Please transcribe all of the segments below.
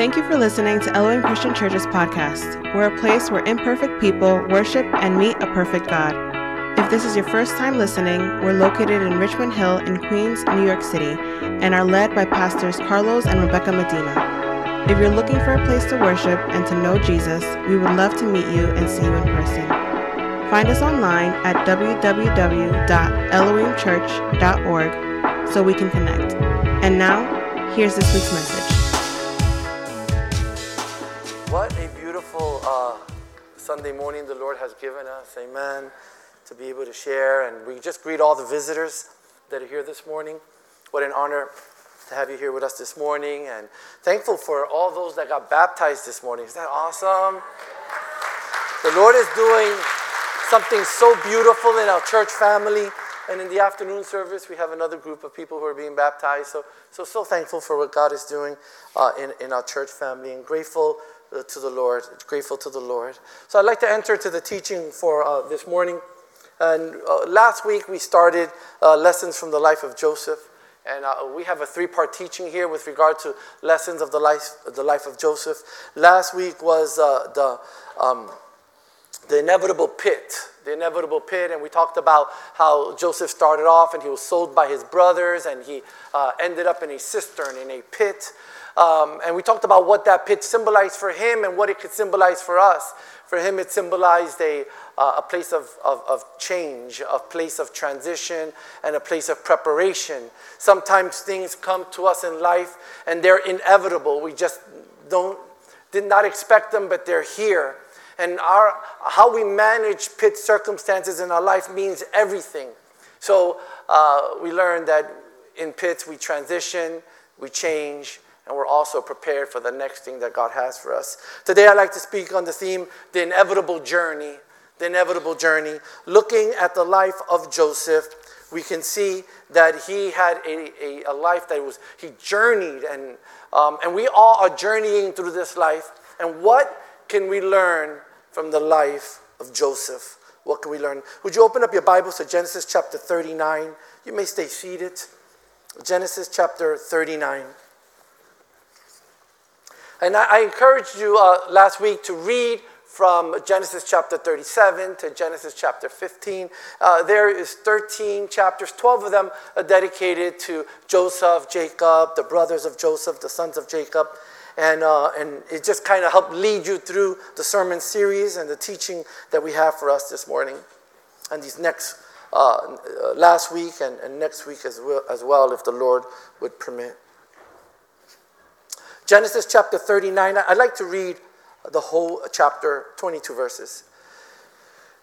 Thank you for listening to Elohim Christian Church's podcast. We're a place where imperfect people worship and meet a perfect God. If this is your first time listening, we're located in Richmond Hill in Queens, New York City, and are led by pastors Carlos and Rebecca Medina. If you're looking for a place to worship and to know Jesus, we would love to meet you and see you in person. Find us online at www.elohimchurch.org so we can connect. And now, here's this week's message. Sunday morning the Lord has given us. Amen. To be able to share. And we just greet all the visitors that are here this morning. What an honor to have you here with us this morning. And thankful for all those that got baptized this morning. Is that awesome? The Lord is doing something so beautiful in our church family. And in the afternoon service, we have another group of people who are being baptized. So, so, so thankful for what God is doing uh, in, in our church family and grateful to the Lord, grateful to the Lord. So I'd like to enter to the teaching for uh, this morning. And uh, last week we started uh, lessons from the life of Joseph. And uh, we have a three part teaching here with regard to lessons of the life, the life of Joseph. Last week was uh, the, um, the inevitable pit. The inevitable pit, and we talked about how Joseph started off and he was sold by his brothers and he ended up in a cistern, in a pit. Um, and we talked about what that pit symbolized for him and what it could symbolize for us. For him, it symbolized a, uh, a place of, of, of, change, a place of transition, and a place of preparation. Sometimes things come to us in life and they're inevitable. We just don't, did not expect them, but they're here. And our, how we manage pit circumstances in our life means everything. So uh, we learned that in pits we transition, we change, and we're also prepared for the next thing that God has for us. Today, I'd like to speak on the theme the inevitable journey. The inevitable journey. Looking at the life of Joseph, we can see that he had a, a, a life that was, he journeyed, and, um, and we all are journeying through this life. And what can we learn from the life of Joseph? What can we learn? Would you open up your Bibles to Genesis chapter 39? You may stay seated. Genesis chapter 39. And I, I encouraged you uh, last week to read from Genesis chapter 37 to Genesis chapter 15. Uh, there is 13 chapters, 12 of them are dedicated to Joseph, Jacob, the brothers of Joseph, the sons of Jacob. And, uh, and it just kind of helped lead you through the sermon series and the teaching that we have for us this morning. And these next, uh, last week and, and next week as well, as well, if the Lord would permit. Genesis chapter 39. I'd like to read the whole chapter, 22 verses.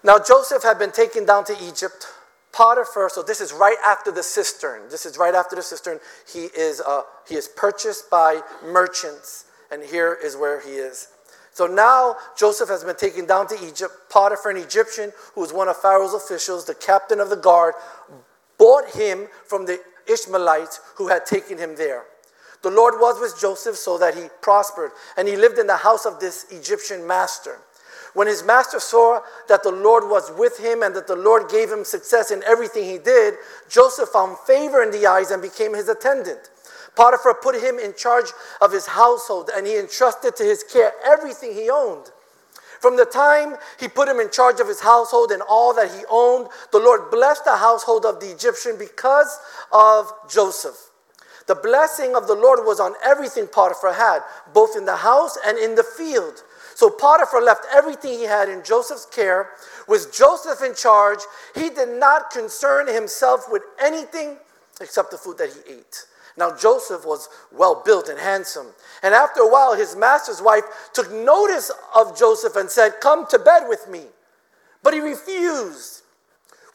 Now, Joseph had been taken down to Egypt. Potiphar, so this is right after the cistern. This is right after the cistern. He is, uh, he is purchased by merchants, and here is where he is. So now Joseph has been taken down to Egypt. Potiphar, an Egyptian who was one of Pharaoh's officials, the captain of the guard, bought him from the Ishmaelites who had taken him there. The Lord was with Joseph so that he prospered, and he lived in the house of this Egyptian master. When his master saw that the Lord was with him and that the Lord gave him success in everything he did, Joseph found favor in the eyes and became his attendant. Potiphar put him in charge of his household, and he entrusted to his care everything he owned. From the time he put him in charge of his household and all that he owned, the Lord blessed the household of the Egyptian because of Joseph. The blessing of the Lord was on everything Potiphar had, both in the house and in the field. So Potiphar left everything he had in Joseph's care. With Joseph in charge, he did not concern himself with anything except the food that he ate. Now Joseph was well built and handsome. And after a while, his master's wife took notice of Joseph and said, Come to bed with me. But he refused.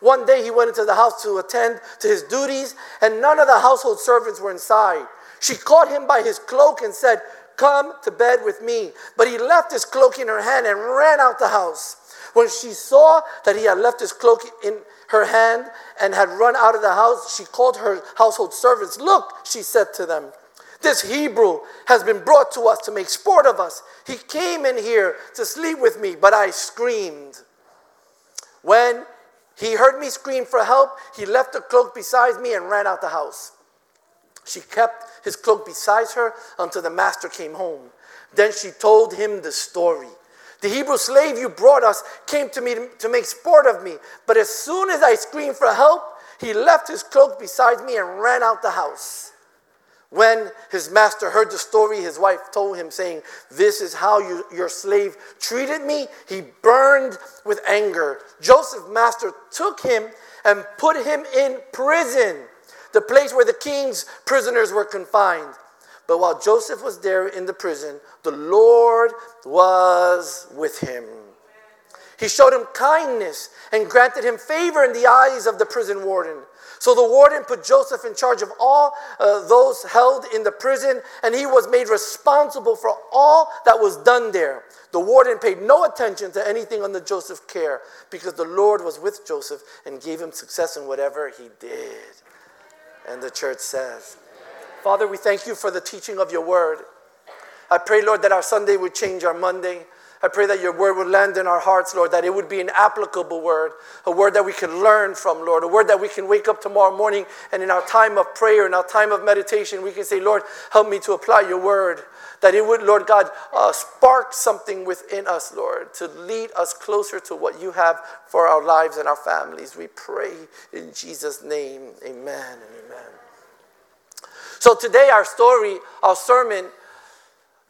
One day he went into the house to attend to his duties, and none of the household servants were inside. She caught him by his cloak and said, Come to bed with me. But he left his cloak in her hand and ran out the house. When she saw that he had left his cloak in her hand and had run out of the house, she called her household servants. Look, she said to them, this Hebrew has been brought to us to make sport of us. He came in here to sleep with me, but I screamed. When he heard me scream for help, he left the cloak beside me and ran out the house. She kept his cloak beside her until the master came home. Then she told him the story. The Hebrew slave you brought us came to me to make sport of me, but as soon as I screamed for help, he left his cloak beside me and ran out the house. When his master heard the story, his wife told him, saying, This is how you, your slave treated me. He burned with anger. Joseph's master took him and put him in prison, the place where the king's prisoners were confined. But while Joseph was there in the prison, the Lord was with him. He showed him kindness and granted him favor in the eyes of the prison warden. So the warden put Joseph in charge of all uh, those held in the prison, and he was made responsible for all that was done there. The warden paid no attention to anything under Joseph's care because the Lord was with Joseph and gave him success in whatever he did. And the church says, Father, we thank you for the teaching of your word. I pray, Lord, that our Sunday would change our Monday. I pray that your word would land in our hearts, Lord, that it would be an applicable word, a word that we can learn from, Lord, a word that we can wake up tomorrow morning and in our time of prayer, in our time of meditation, we can say, Lord, help me to apply your word. That it would, Lord God, uh, spark something within us, Lord, to lead us closer to what you have for our lives and our families. We pray in Jesus' name. Amen and amen. So today, our story, our sermon,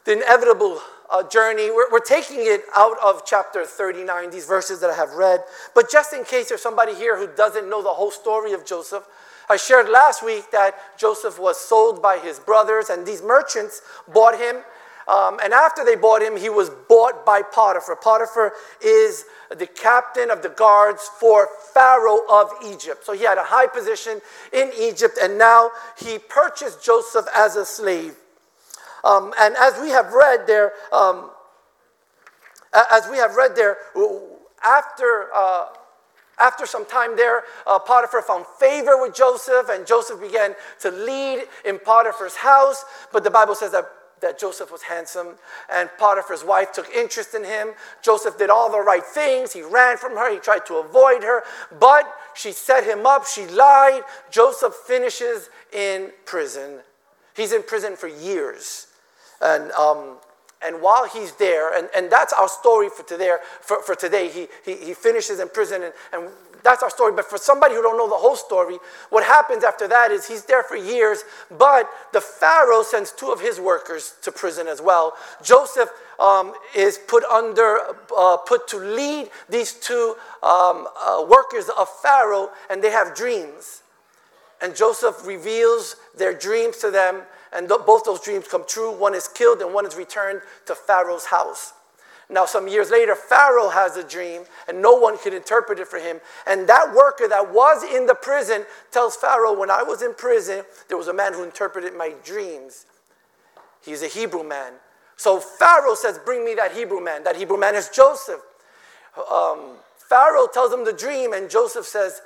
the inevitable uh, journey. We're, we're taking it out of chapter 39, these verses that I have read. But just in case there's somebody here who doesn't know the whole story of Joseph, I shared last week that Joseph was sold by his brothers, and these merchants bought him. Um, and after they bought him, he was bought by Potiphar. Potiphar is the captain of the guards for Pharaoh of Egypt. So he had a high position in Egypt, and now he purchased Joseph as a slave. Um, and as we have read there, um, as we have read there, after, uh, after some time there, uh, Potiphar found favor with Joseph, and Joseph began to lead in Potiphar's house. But the Bible says that, that Joseph was handsome, and Potiphar's wife took interest in him. Joseph did all the right things. He ran from her, he tried to avoid her, but she set him up, she lied. Joseph finishes in prison. He's in prison for years. And, um, and while he's there, and, and that's our story for today, for, for today he, he, he finishes in prison, and, and that's our story. But for somebody who don't know the whole story, what happens after that is he's there for years, but the Pharaoh sends two of his workers to prison as well. Joseph um, is put under, uh, put to lead these two um, uh, workers of Pharaoh, and they have dreams. And Joseph reveals their dreams to them, and th- both those dreams come true. One is killed, and one is returned to Pharaoh's house. Now, some years later, Pharaoh has a dream, and no one can interpret it for him. And that worker that was in the prison tells Pharaoh, When I was in prison, there was a man who interpreted my dreams. He's a Hebrew man. So Pharaoh says, Bring me that Hebrew man. That Hebrew man is Joseph. Um, Pharaoh tells him the dream, and Joseph says,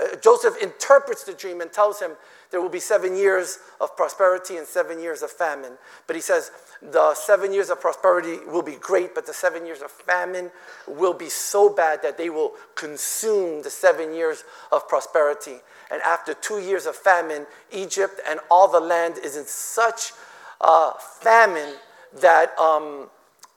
uh, Joseph interprets the dream and tells him there will be seven years of prosperity and seven years of famine. But he says the seven years of prosperity will be great, but the seven years of famine will be so bad that they will consume the seven years of prosperity. And after two years of famine, Egypt and all the land is in such uh, famine that. Um,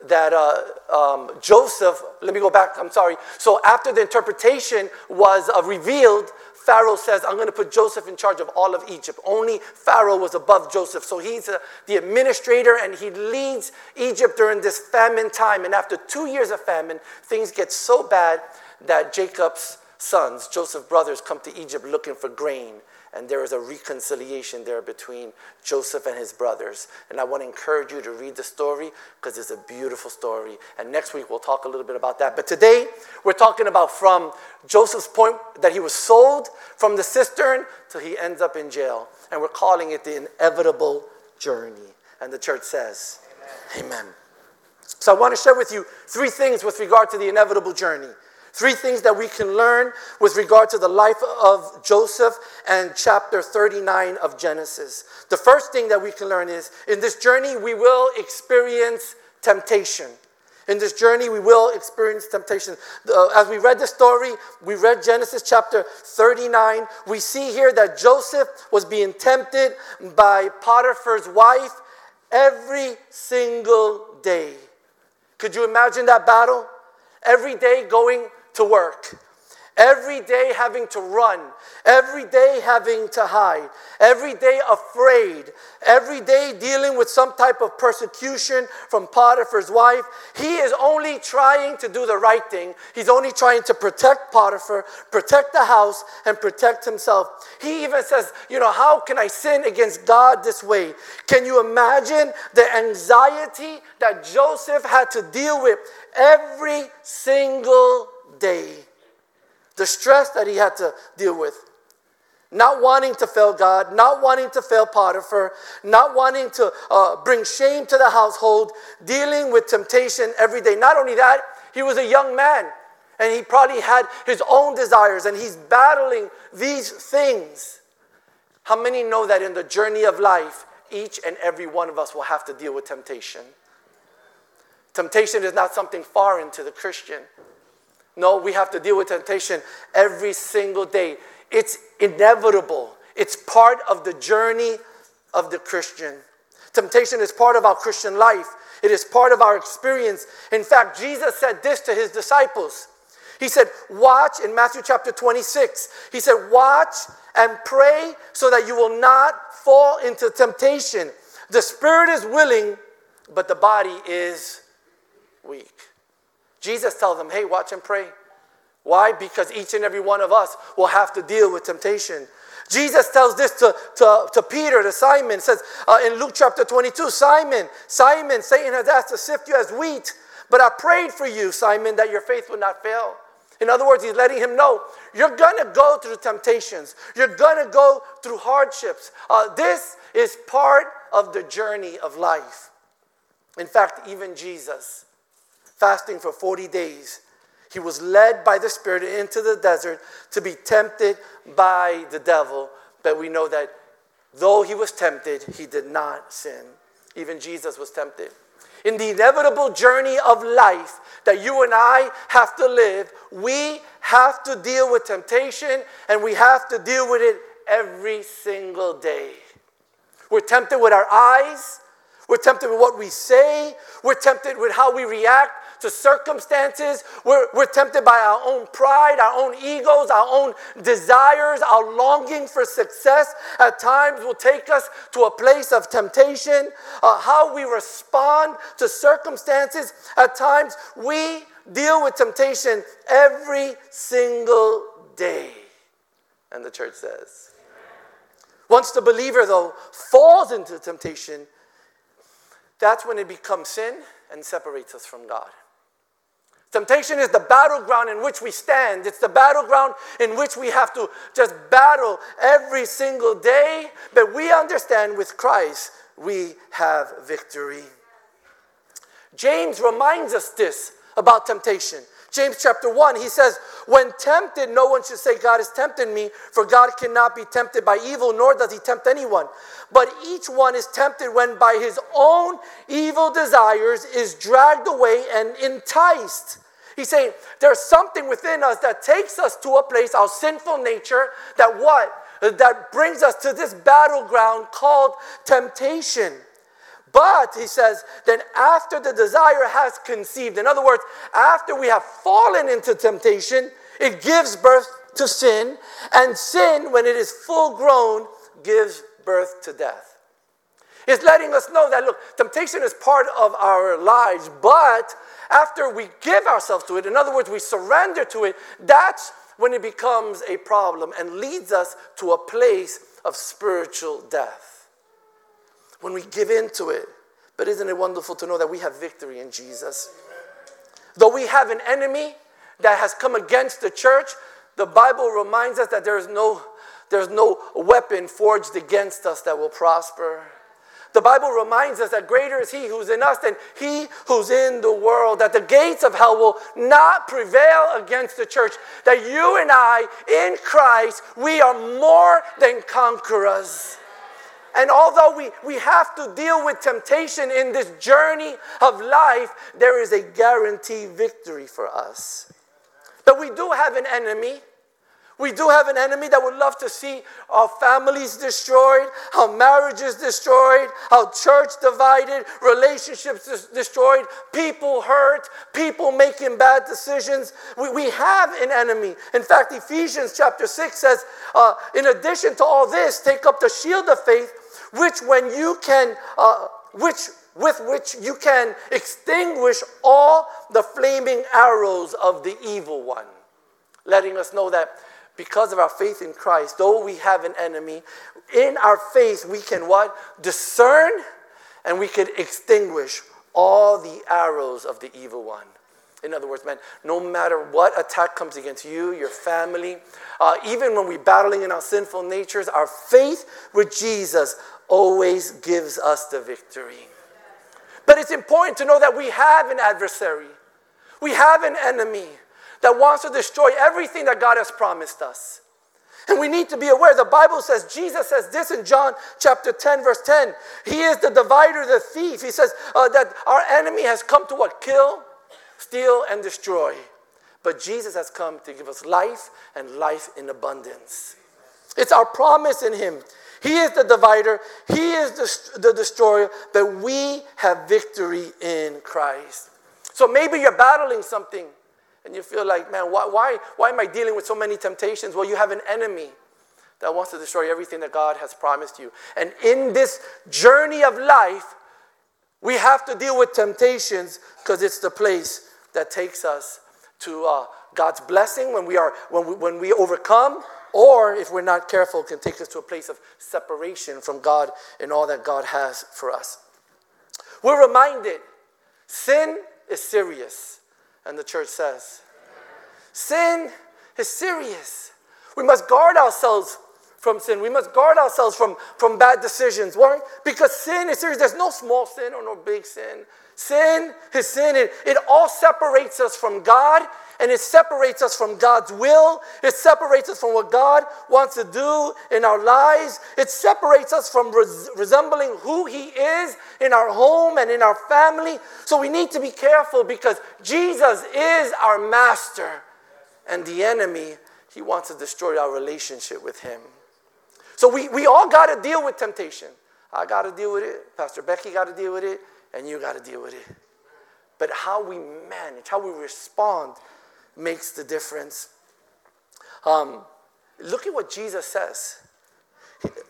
that uh, um, Joseph, let me go back, I'm sorry. So after the interpretation was uh, revealed, Pharaoh says, I'm going to put Joseph in charge of all of Egypt. Only Pharaoh was above Joseph. So he's uh, the administrator and he leads Egypt during this famine time. And after two years of famine, things get so bad that Jacob's sons, Joseph's brothers, come to Egypt looking for grain and there is a reconciliation there between Joseph and his brothers. And I want to encourage you to read the story because it's a beautiful story. And next week we'll talk a little bit about that. But today we're talking about from Joseph's point that he was sold from the cistern till he ends up in jail. And we're calling it the inevitable journey. And the church says, Amen. Amen. So I want to share with you three things with regard to the inevitable journey. Three things that we can learn with regard to the life of Joseph and chapter 39 of Genesis. The first thing that we can learn is in this journey, we will experience temptation. In this journey, we will experience temptation. Uh, as we read the story, we read Genesis chapter 39. We see here that Joseph was being tempted by Potiphar's wife every single day. Could you imagine that battle? Every day going to work, Every day having to run, every day having to hide, every day afraid, every day dealing with some type of persecution from Potiphar's wife. He is only trying to do the right thing. He's only trying to protect Potiphar, protect the house, and protect himself. He even says, You know, how can I sin against God this way? Can you imagine the anxiety that Joseph had to deal with every single day? the stress that he had to deal with. Not wanting to fail God, not wanting to fail Potiphar, not wanting to uh, bring shame to the household, dealing with temptation every day. Not only that, he was a young man and he probably had his own desires and he's battling these things. How many know that in the journey of life, each and every one of us will have to deal with temptation? Temptation is not something foreign to the Christian. No, we have to deal with temptation every single day. It's inevitable, it's part of the journey of the Christian. Temptation is part of our Christian life, it is part of our experience. In fact, Jesus said this to his disciples. He said, Watch in Matthew chapter 26. He said, Watch and pray so that you will not fall into temptation. The spirit is willing, but the body is weak. Jesus tells them, hey, watch and pray. Why? Because each and every one of us will have to deal with temptation. Jesus tells this to, to, to Peter, to Simon, says uh, in Luke chapter 22 Simon, Simon, Satan has asked to sift you as wheat, but I prayed for you, Simon, that your faith would not fail. In other words, he's letting him know you're going to go through temptations, you're going to go through hardships. Uh, this is part of the journey of life. In fact, even Jesus, fasting for 40 days, he was led by the Spirit into the desert to be tempted by the devil. But we know that though he was tempted, he did not sin. Even Jesus was tempted. In the inevitable journey of life that you and I have to live, we have to deal with temptation and we have to deal with it every single day. We're tempted with our eyes, we're tempted with what we say, we're tempted with how we react to circumstances. We're, we're tempted by our own pride, our own egos, our own desires, our longing for success. At times will take us to a place of temptation. Uh, how we respond to circumstances. At times we deal with temptation every single day. And the church says. Once the believer, though, falls into temptation, that's when it becomes sin and separates us from God. Temptation is the battleground in which we stand. It's the battleground in which we have to just battle every single day. But we understand with Christ, we have victory. James reminds us this about temptation. James chapter 1, he says, When tempted, no one should say, God has tempted me, for God cannot be tempted by evil, nor does he tempt anyone. But each one is tempted when by his own evil desires is dragged away and enticed. He's saying there's something within us that takes us to a place, our sinful nature, that what? That brings us to this battleground called temptation. But he says, then after the desire has conceived, in other words, after we have fallen into temptation, it gives birth to sin, and sin, when it is full grown, gives birth to death. It's letting us know that, look, temptation is part of our lives, but after we give ourselves to it, in other words, we surrender to it, that's when it becomes a problem and leads us to a place of spiritual death. When we give in to it. But isn't it wonderful to know that we have victory in Jesus? Though we have an enemy that has come against the church, the Bible reminds us that there is no, there's no weapon forged against us that will prosper. the Bible reminds us that greater is He who's in us than He who's in the world, that the gates of hell will not prevail against the church, that you and I, in Christ, we are more than conquerors. And although we, we have to deal with temptation in this journey of life, there is a guaranteed victory for us. But we do have an enemy. We do have an enemy that would love to see our families destroyed, our marriages destroyed, our church divided, relationships destroyed, people hurt, people making bad decisions. We, we have an enemy. In fact, Ephesians chapter 6 says, uh, in addition to all this, take up the shield of faith, which when you can, uh, which with which you can extinguish all the flaming arrows of the evil one. Letting us know that because of our faith in Christ, though we have an enemy, in our faith we can what? Discern and we can extinguish all the arrows of the evil one. In other words, man, no matter what attack comes against you, your family, uh, even when we're battling in our sinful natures, our faith with Jesus always gives us the victory. But it's important to know that we have an adversary, we have an enemy that wants to destroy everything that God has promised us. And we need to be aware. The Bible says, Jesus says this in John chapter 10, verse 10. He is the divider, the thief. He says uh, that our enemy has come to what? Kill, steal, and destroy. But Jesus has come to give us life and life in abundance. It's our promise in Him. He is the divider, He is the, the destroyer, but we have victory in Christ. So maybe you're battling something and you feel like, man, why, why, why am I dealing with so many temptations? Well, you have an enemy that wants to destroy everything that God has promised you. And in this journey of life, we have to deal with temptations because it's the place that takes us to uh, God's blessing when we, are, when, we, when we overcome, or if we're not careful, can take us to a place of separation from God and all that God has for us. We're reminded sin is serious. And the church says, Sin is serious. We must guard ourselves from sin. We must guard ourselves from, from bad decisions. Why? Because sin is serious. There's no small sin or no big sin. Sin is sin. It, it all separates us from God and it separates us from God's will. It separates us from what God wants to do in our lives. It separates us from res- resembling who He is in our home and in our family. So we need to be careful because Jesus is our master, and the enemy, he wants to destroy our relationship with Him. So we, we all got to deal with temptation. I got to deal with it. Pastor Becky got to deal with it. And you got to deal with it. But how we manage, how we respond makes the difference. Um, look at what Jesus says.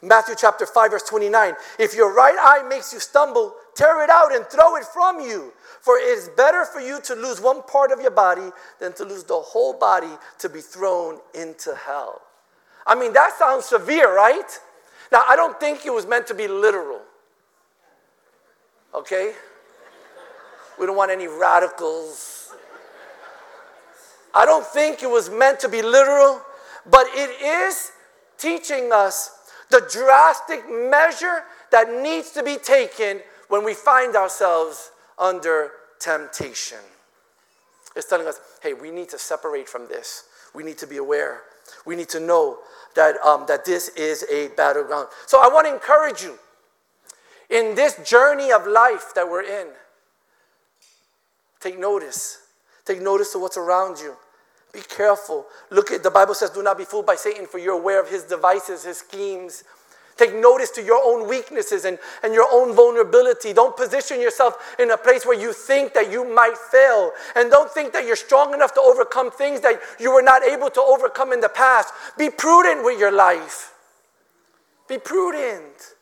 Matthew chapter 5, verse 29. If your right eye makes you stumble, tear it out and throw it from you. For it is better for you to lose one part of your body than to lose the whole body to be thrown into hell. I mean, that sounds severe, right? Now, I don't think it was meant to be literal. Okay? We don't want any radicals I don't think it was meant to be literal, but it is teaching us the drastic measure that needs to be taken when we find ourselves under temptation. It's telling us, hey, we need to separate from this. We need to be aware. We need to know that, um, that this is a battleground. So I want to encourage you in this journey of life that we're in, take notice. Take notice of what's around you. Be careful. Look at the Bible says, do not be fooled by Satan, for you're aware of his devices, his schemes. Take notice to your own weaknesses and, and your own vulnerability. Don't position yourself in a place where you think that you might fail. And don't think that you're strong enough to overcome things that you were not able to overcome in the past. Be prudent with your life. Be prudent.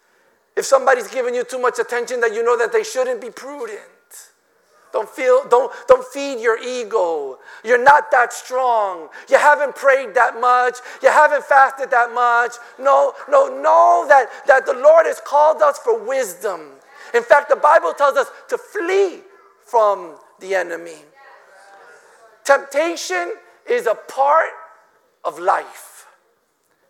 If somebody's giving you too much attention that you know that they shouldn't, be prudent. Don't feel, don't, don't feed your ego. You're not that strong. You haven't prayed that much. You haven't fasted that much. No, no, know that, that the Lord has called us for wisdom. In fact, the Bible tells us to flee from the enemy. Temptation is a part of life.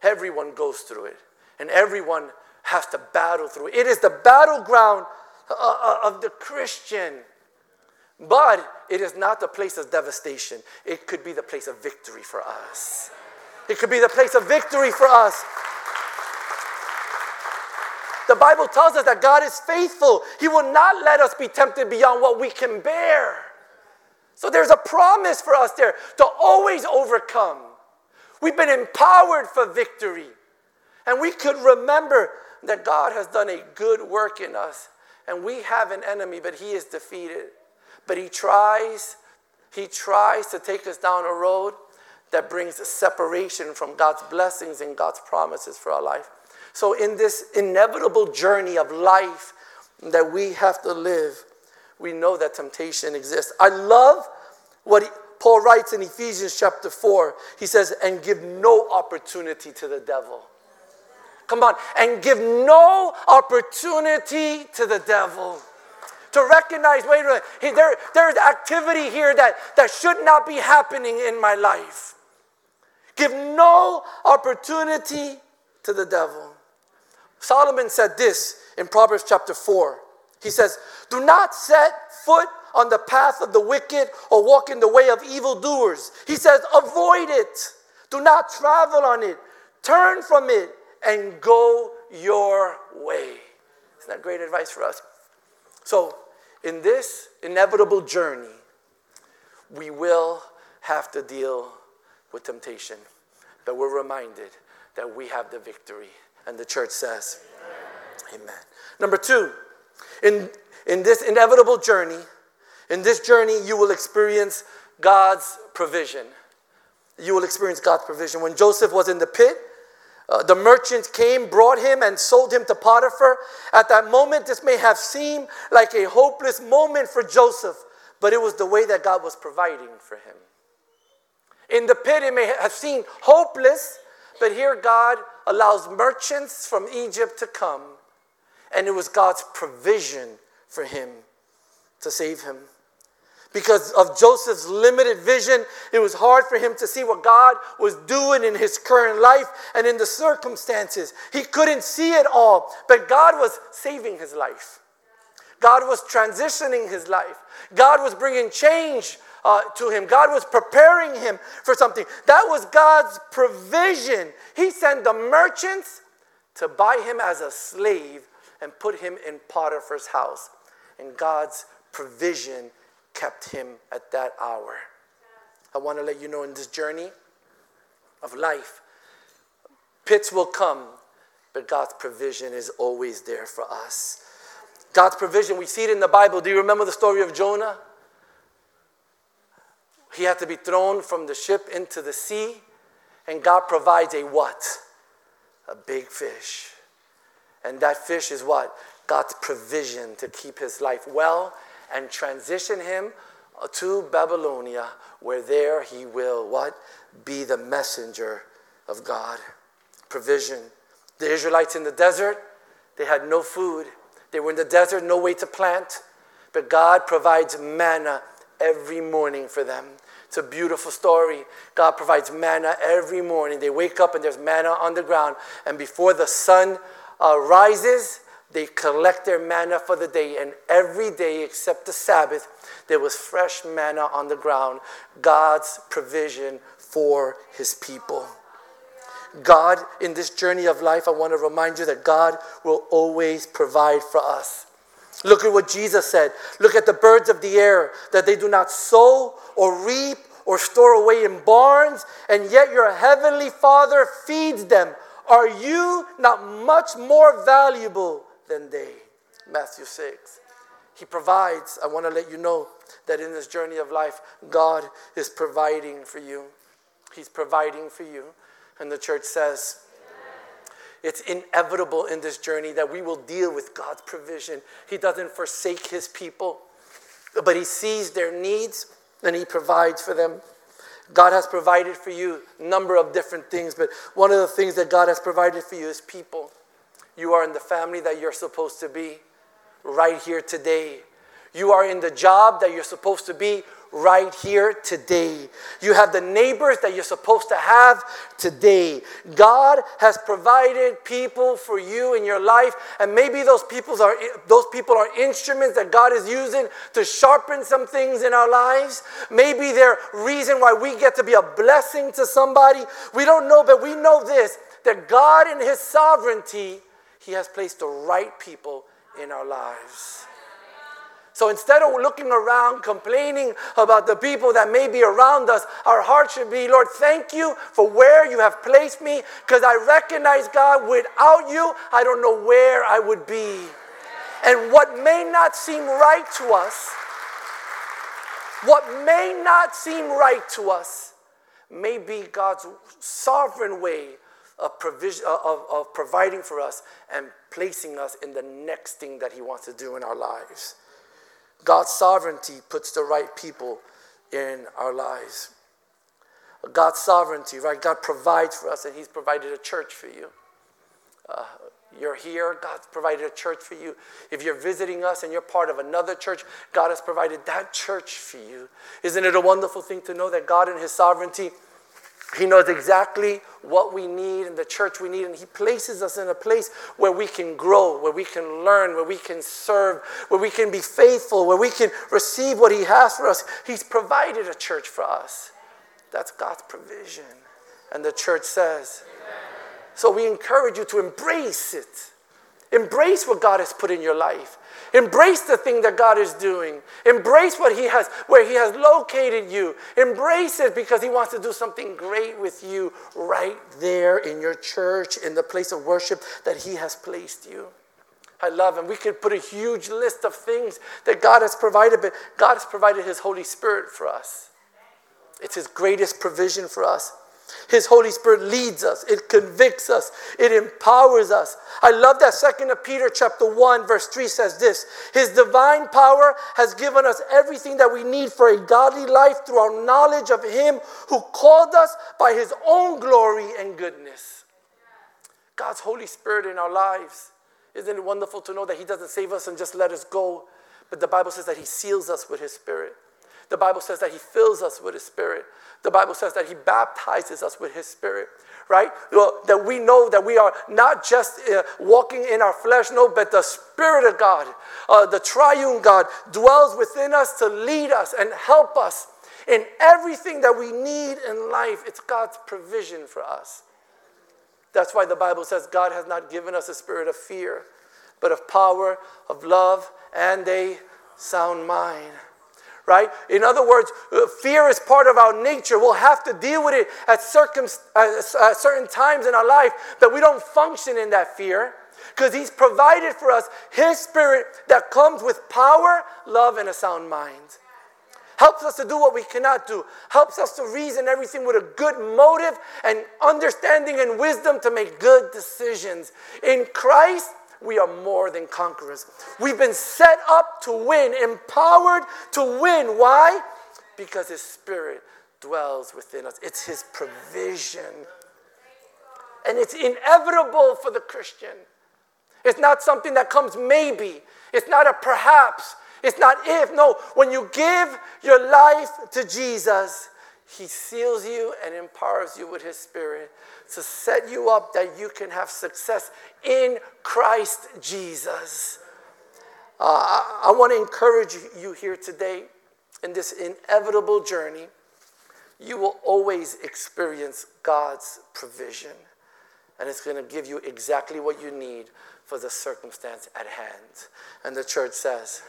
Everyone goes through it, and everyone has to battle through. It is the battleground uh, uh, of the Christian. But it is not the place of devastation. It could be the place of victory for us. It could be the place of victory for us. The Bible tells us that God is faithful. He will not let us be tempted beyond what we can bear. So there's a promise for us there to always overcome. We've been empowered for victory. And we could remember that God has done a good work in us. And we have an enemy, but he is defeated. But he tries, he tries to take us down a road that brings separation from God's blessings and God's promises for our life. So, in this inevitable journey of life that we have to live, we know that temptation exists. I love what he, Paul writes in Ephesians chapter 4. He says, and give no opportunity to the devil. Come on, and give no opportunity to the devil. To recognize, wait a minute, there, there's activity here that, that should not be happening in my life. Give no opportunity to the devil. Solomon said this in Proverbs chapter 4. He says, Do not set foot on the path of the wicked or walk in the way of evildoers. He says, Avoid it. Do not travel on it. Turn from it and go your way. Isn't that great advice for us? So, in this inevitable journey, we will have to deal with temptation. But we're reminded that we have the victory and the church says, Amen. Amen. Number two, in, in this inevitable journey, in this journey, you will experience God's provision. You will experience God's provision. When Joseph was in the pit, uh, the merchants came, brought him, and sold him to Potiphar. At that moment, this may have seemed like a hopeless moment for Joseph, but it was the way that God was providing for him. In the pit, it may have seemed hopeless, but here God allows merchants from Egypt to come, and it was God's provision for him to save him. Because of Joseph's limited vision, it was hard for him to see what God was doing in his current life and in the circumstances. He couldn't see it all, but God was saving his life. God was transitioning his life. God was bringing change uh, to him. God was preparing him for something. That was God's provision. He sent the merchants to buy him as a slave and put him in Potiphar's house. And God's provision kept him at that hour. I want to let you know in this journey of life, pits will come, but God's provision is always there for us. God's provision, we see it in the Bible. Do you remember the story of Jonah? He had to be thrown from the ship into the sea, and God provides a what? A big fish. And that fish is what? God's provision to keep his life well and transition him to Babylonia, where there he will what? Be the messenger of God. Provision. The Israelites in the desert, they had no food. They were in the desert, no way to plant. But God provides manna every morning for them. It's a beautiful story. God provides manna every morning. They wake up and there's manna on the ground. And before the sun uh, rises, they collect their manna for the day. And every day, except the Sabbath, there was fresh manna on the ground. God's provision for his people. God, in this journey of life, I want to remind you that God will always provide for us. Look at what Jesus said. Look at the birds of the air, that they do not sow or reap or store away in barns, and yet your heavenly Father feeds them. Are you not much more valuable than they? Matthew 6. He provides. I want to let you know that in this journey of life, God is providing for you. He's providing for you. And the church says, it's inevitable in this journey that we will deal with God's provision. He doesn't forsake his people, but he sees their needs and he provides for them. God has provided for you a number of different things, but one of the things that God has provided for you is people. You are in the family that you're supposed to be right here today. You are in the job that you're supposed to be right here today. You have the neighbors that you're supposed to have today. God has provided people for you in your life, and maybe those people are those people are instruments that God is using to sharpen some things in our lives. Maybe they're reason why we get to be a blessing to somebody. We don't know, but we know this that God in his sovereignty, he has placed the right people in our lives. So instead of looking around complaining about the people that may be around us, our heart should be, Lord, thank you for where you have placed me because I recognize, God, without you, I don't know where I would be. And what may not seem right to us, what may not seem right to us, may be God's sovereign way of, provision, of, of providing for us and placing us in the next thing that He wants to do in our lives. God's sovereignty puts the right people in our lives. God's sovereignty, right? God provides for us, and He's provided a church for you. Uh, you're here, God's provided a church for you. If you're visiting us and you're part of another church, God has provided that church for you. Isn't it a wonderful thing to know that God, in His sovereignty, he knows exactly what we need and the church we need, and He places us in a place where we can grow, where we can learn, where we can serve, where we can be faithful, where we can receive what He has for us. He's provided a church for us. That's God's provision. And the church says, Amen. so we encourage you to embrace it. Embrace what God has put in your life. Embrace the thing that God is doing. Embrace what He has, where He has located you. Embrace it because He wants to do something great with you right there in your church, in the place of worship that He has placed you. I love Him. We could put a huge list of things that God has provided, but God has provided His Holy Spirit for us. It's His greatest provision for us. His Holy Spirit leads us, it convicts us, it empowers us. I love that second of Peter chapter 1 verse 3 says this, his divine power has given us everything that we need for a godly life through our knowledge of him who called us by his own glory and goodness. God's Holy Spirit in our lives. Isn't it wonderful to know that he doesn't save us and just let us go, but the Bible says that he seals us with his spirit. The Bible says that He fills us with His Spirit. The Bible says that He baptizes us with His Spirit, right? Well, that we know that we are not just uh, walking in our flesh, no, but the Spirit of God, uh, the triune God, dwells within us to lead us and help us in everything that we need in life. It's God's provision for us. That's why the Bible says God has not given us a spirit of fear, but of power, of love, and a sound mind right? In other words, uh, fear is part of our nature. We'll have to deal with it at, circum- at certain times in our life that we don't function in that fear because He's provided for us His Spirit that comes with power, love, and a sound mind. Helps us to do what we cannot do. Helps us to reason everything with a good motive and understanding and wisdom to make good decisions. In Christ, we are more than conquerors. We've been set up to win, empowered to win. Why? Because His Spirit dwells within us, it's His provision. And it's inevitable for the Christian. It's not something that comes maybe, it's not a perhaps, it's not if. No, when you give your life to Jesus, He seals you and empowers you with His Spirit to set you up that you can have success in Christ Jesus. Uh, I, I want to encourage you here today in this inevitable journey. You will always experience God's provision, and it's going to give you exactly what you need for the circumstance at hand. And the church says,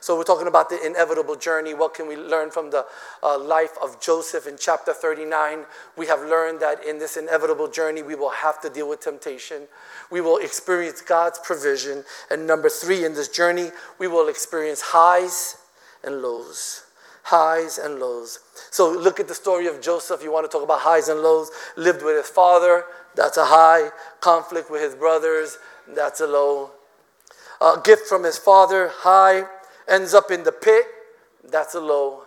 So, we're talking about the inevitable journey. What can we learn from the uh, life of Joseph in chapter 39? We have learned that in this inevitable journey, we will have to deal with temptation. We will experience God's provision. And number three, in this journey, we will experience highs and lows. Highs and lows. So, look at the story of Joseph. You want to talk about highs and lows. Lived with his father, that's a high. Conflict with his brothers, that's a low. A gift from his father, high ends up in the pit, that's a low.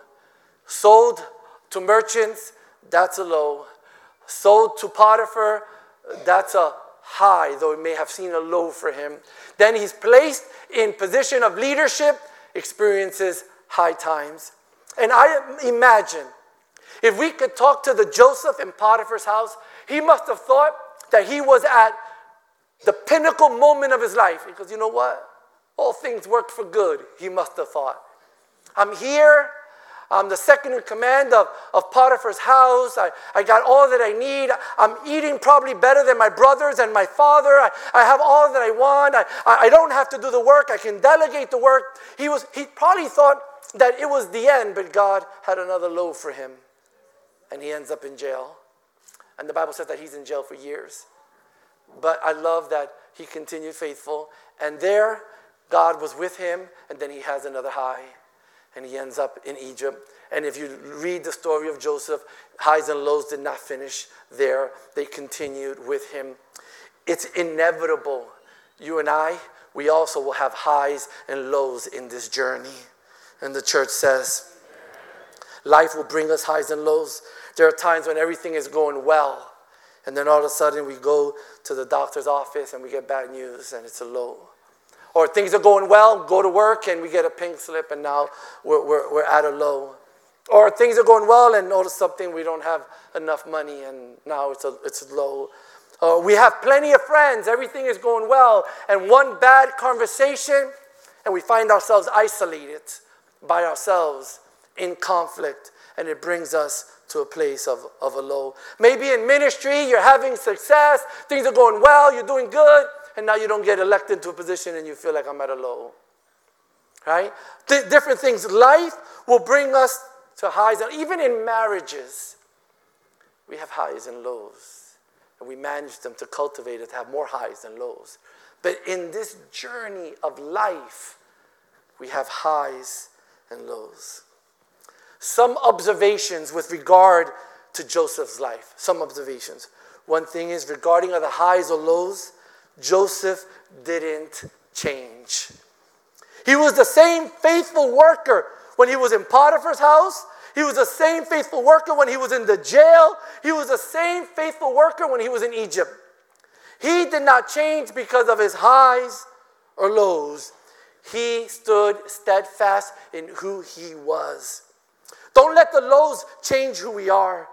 Sold to merchants, that's a low. Sold to Potiphar, that's a high, though it may have seen a low for him. Then he's placed in position of leadership, experiences high times. And I imagine if we could talk to the Joseph in Potiphar's house, he must have thought that he was at the pinnacle moment of his life. Because you know what? All things work for good, he must have thought. I'm here. I'm the second in command of, of Potiphar's house. I, I got all that I need. I'm eating probably better than my brothers and my father. I, I have all that I want. I, I don't have to do the work. I can delegate the work. He, was, he probably thought that it was the end, but God had another loaf for him. And he ends up in jail. And the Bible says that he's in jail for years. But I love that he continued faithful. And there, God was with him, and then he has another high and he ends up in Egypt. And if you read the story of Joseph, highs and lows did not finish there, they continued with him. It's inevitable. You and I, we also will have highs and lows in this journey. And the church says, life will bring us highs and lows. There are times when everything is going well, and then all of a sudden we go to the doctor's office and we get bad news and it's a low. Or things are going well, go to work, and we get a pink slip, and now we're, we're, we're at a low. Or things are going well, and notice something, we don't have enough money, and now it's, a, it's a low. Uh, we have plenty of friends, everything is going well, and one bad conversation, and we find ourselves isolated by ourselves in conflict, and it brings us to a place of, of a low. Maybe in ministry, you're having success, things are going well, you're doing good, and now you don't get elected to a position and you feel like I'm at a low. Right? Different things. Life will bring us to highs, and even in marriages, we have highs and lows. And we manage them to cultivate it to have more highs than lows. But in this journey of life, we have highs and lows. Some observations with regard to Joseph's life. Some observations. One thing is regarding the highs or lows, Joseph didn't change. He was the same faithful worker when he was in Potiphar's house. He was the same faithful worker when he was in the jail. He was the same faithful worker when he was in Egypt. He did not change because of his highs or lows. He stood steadfast in who he was. Don't let the lows change who we are.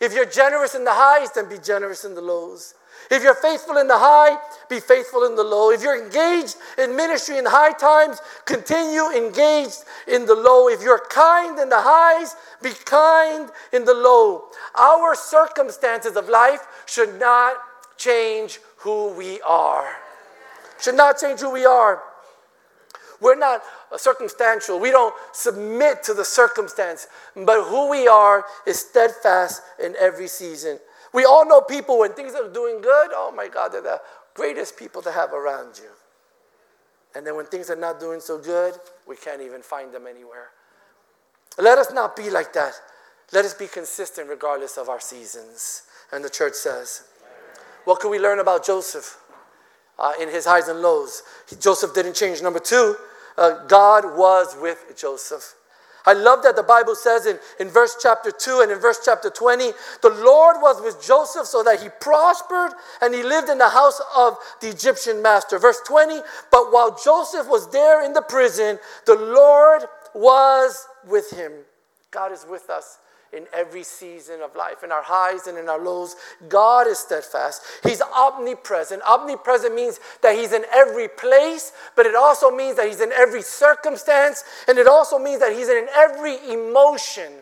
If you're generous in the highs, then be generous in the lows. If you're faithful in the high, be faithful in the low. If you're engaged in ministry in high times, continue engaged in the low. If you're kind in the highs, be kind in the low. Our circumstances of life should not change who we are. Should not change who we are. We're not circumstantial. We don't submit to the circumstance, but who we are is steadfast in every season. We all know people when things are doing good, oh my God, they're the greatest people to have around you. And then when things are not doing so good, we can't even find them anywhere. Let us not be like that. Let us be consistent regardless of our seasons. And the church says, What can we learn about Joseph uh, in his highs and lows? Joseph didn't change. Number two, uh, God was with Joseph. I love that the Bible says in, in verse chapter 2 and in verse chapter 20, the Lord was with Joseph so that he prospered and he lived in the house of the Egyptian master. Verse 20, but while Joseph was there in the prison, the Lord was with him. God is with us in every season of life, in our highs and in our lows. God is steadfast. He's omnipresent. Omnipresent means that He's in every place, but it also means that He's in every circumstance, and it also means that He's in every emotion.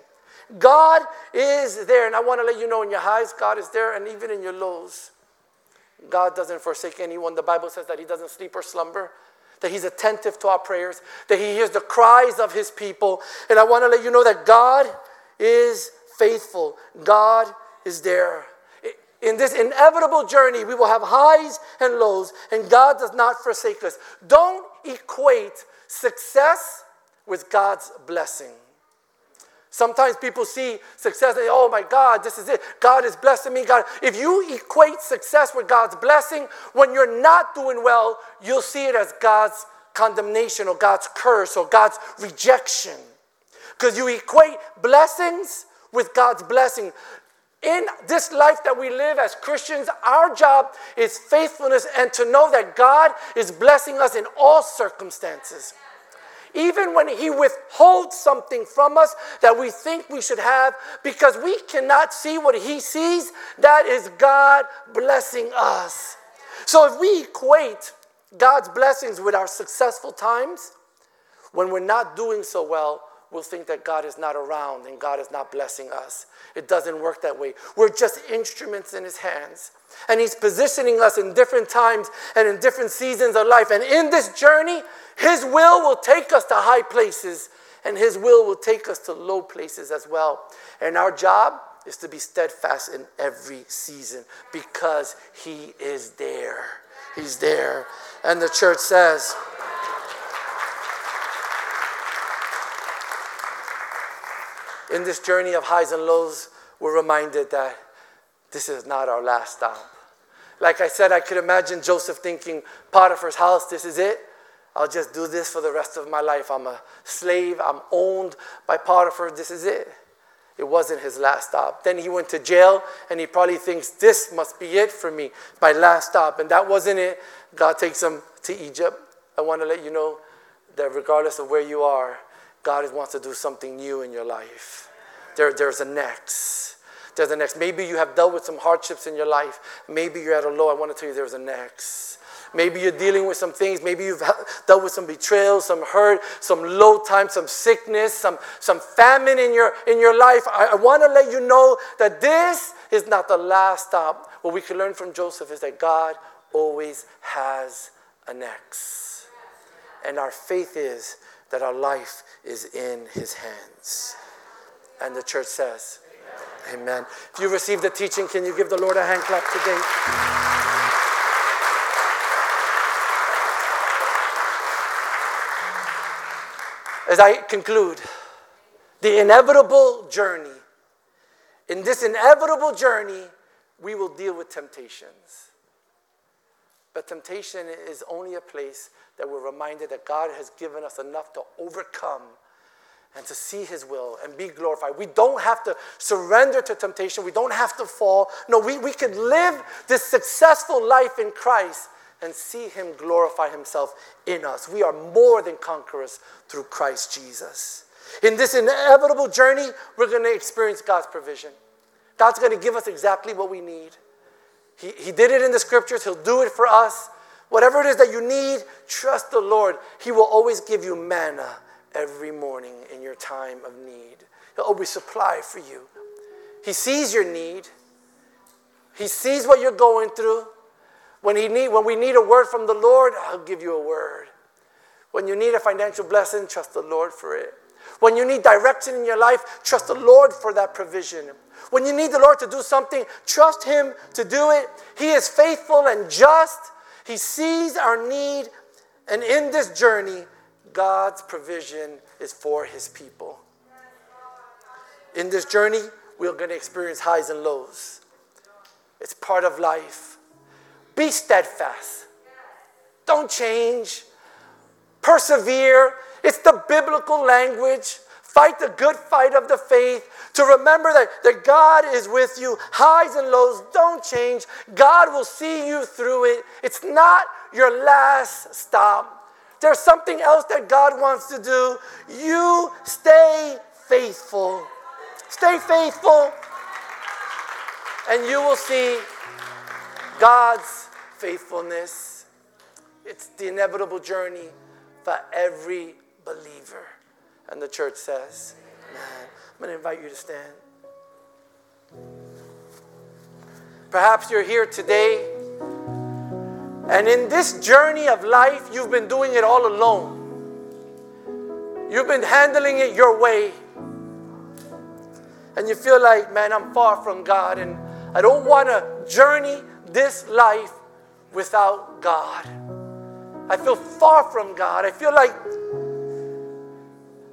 God is there, and I want to let you know in your highs, God is there, and even in your lows. God doesn't forsake anyone. The Bible says that He doesn't sleep or slumber that He's attentive to our prayers, that He hears the cries of His people. And I want to let you know that God is faithful. God is there. In this inevitable journey, we will have highs and lows, and God does not forsake us. Don't equate success with God's blessing. Sometimes people see success and say, oh my God, this is it. God is blessing me. God, if you equate success with God's blessing, when you're not doing well, you'll see it as God's condemnation or God's curse or God's rejection. Because you equate blessings with God's blessing. In this life that we live as Christians, our job is faithfulness and to know that God is blessing us in all circumstances. even when He withholds something from us that we think we should have because we cannot see what He sees, that is God blessing us. So if we equate God's blessings with our successful times, when we're not doing so well, we'll think that God is not around and God is not blessing us. It doesn't work that way. We're just instruments in His hands. And He's positioning us in different times and in different seasons of life. And in this journey, His will will take us to high places and His will will take us to low places as well. And our job is to be steadfast in every season because He is there. He's there. And the church says, in this journey of highs and lows, we're reminded that this is not our last stop. Like I said, I could imagine Joseph thinking, Potiphar's house, this is it. I'll just do this for the rest of my life. I'm a slave, I'm owned by Potiphar, this is it. It wasn't his last stop. Then he went to jail and he probably thinks, this must be it for me, my last stop. And that wasn't it. God takes him to Egypt. I want to let you know that regardless of where you are, God wants to do something new in your life. There, there's a next. There's a next. Maybe you have dealt with some hardships in your life. Maybe you're at a low. I want to tell you there's a next. Maybe you're dealing with some things. Maybe you've dealt with some betrayal, some hurt, some low time, some sickness, some, some famine in your, in your life. I, I want to let you know that this is not the last stop. What we can learn from Joseph is that God always has a next. And our faith is that our life is in his hands. And the church says, Amen. Amen. If you received the teaching, can you give the Lord a hand clap today? As I conclude, the inevitable journey. In this inevitable journey, we will deal with temptations. But temptation is only a place that we're reminded that God has given us enough to overcome and to see His will and be glorified. We don't have to surrender to temptation, we don't have to fall. No, we, we can live this successful life in Christ and see Him glorify Himself in us. We are more than conquerors through Christ Jesus. In this inevitable journey, we're going to experience God's provision. God's going to give us exactly what we need. He, he did it in the scriptures, He'll do it for us. Whatever it is that you need, trust the Lord. He will always give you manna every morning in your time of need. He'll always supply for you. He sees your need. He sees what you're going through. When, he need, when we need a word from the Lord, I'll give you a word. When you need a financial blessing, trust the Lord for it. When you need direction in your life, trust the Lord for that provision. When you need the Lord to do something, trust Him to do it. He is faithful and just. He sees our need. And in this journey, God's provision is for His people. In this journey, we're going to experience highs and lows. It's part of life. Be steadfast. Don't change. Persevere. It's the biblical language. Fight the good fight of the faith. To remember that, that God is with you. Highs and lows don't change. God will see you through it. It's not your last stop. There's something else that God wants to do. You stay faithful. Stay faithful, and you will see God's faithfulness. It's the inevitable journey for every believer. And the church says, Amen. I'm going to invite you to stand. Perhaps you're here today, and in this journey of life, you've been doing it all alone. You've been handling it your way. And you feel like, man, I'm far from God, and I don't want to journey this life without God. I feel far from God. I feel like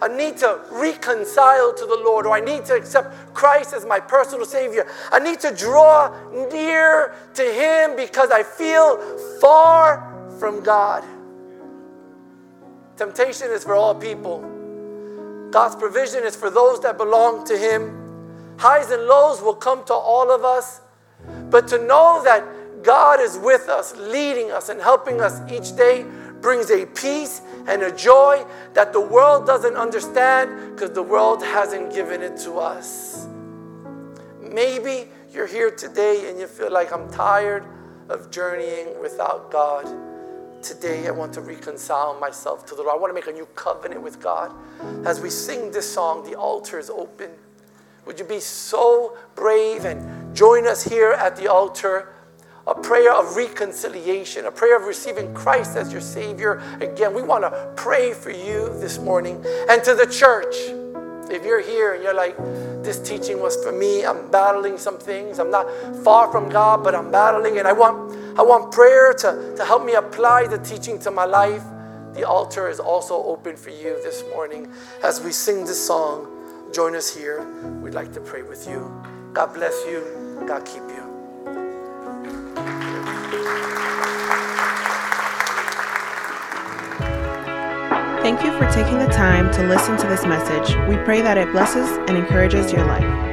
I need to reconcile to the Lord, or I need to accept Christ as my personal Savior. I need to draw near to Him because I feel far from God. Temptation is for all people. God's provision is for those that belong to Him. Highs and lows will come to all of us. But to know that God is with us, leading us, and helping us each day brings a peace and a joy that the world doesn't understand because the world hasn't given it to us. Maybe you're here today and you feel like I'm tired of journeying without God. Today, I want to reconcile myself to the Lord. I want to make a new covenant with God. As we sing this song, the altar is open. Would you be so brave and join us here at the altar? A prayer of reconciliation, a prayer of receiving Christ as your Savior. Again, we want to pray for you this morning and to the church. If you're here and you're like, this teaching was for me, I'm battling some things. I'm not far from God, but I'm battling, and I want, I want prayer to, to help me apply the teaching to my life. The altar is also open for you this morning. As we sing this song, join us here. We'd like to pray with you. God bless you. God keep you. Thank you for taking the time to listen to this message. We pray that it blesses and encourages your life.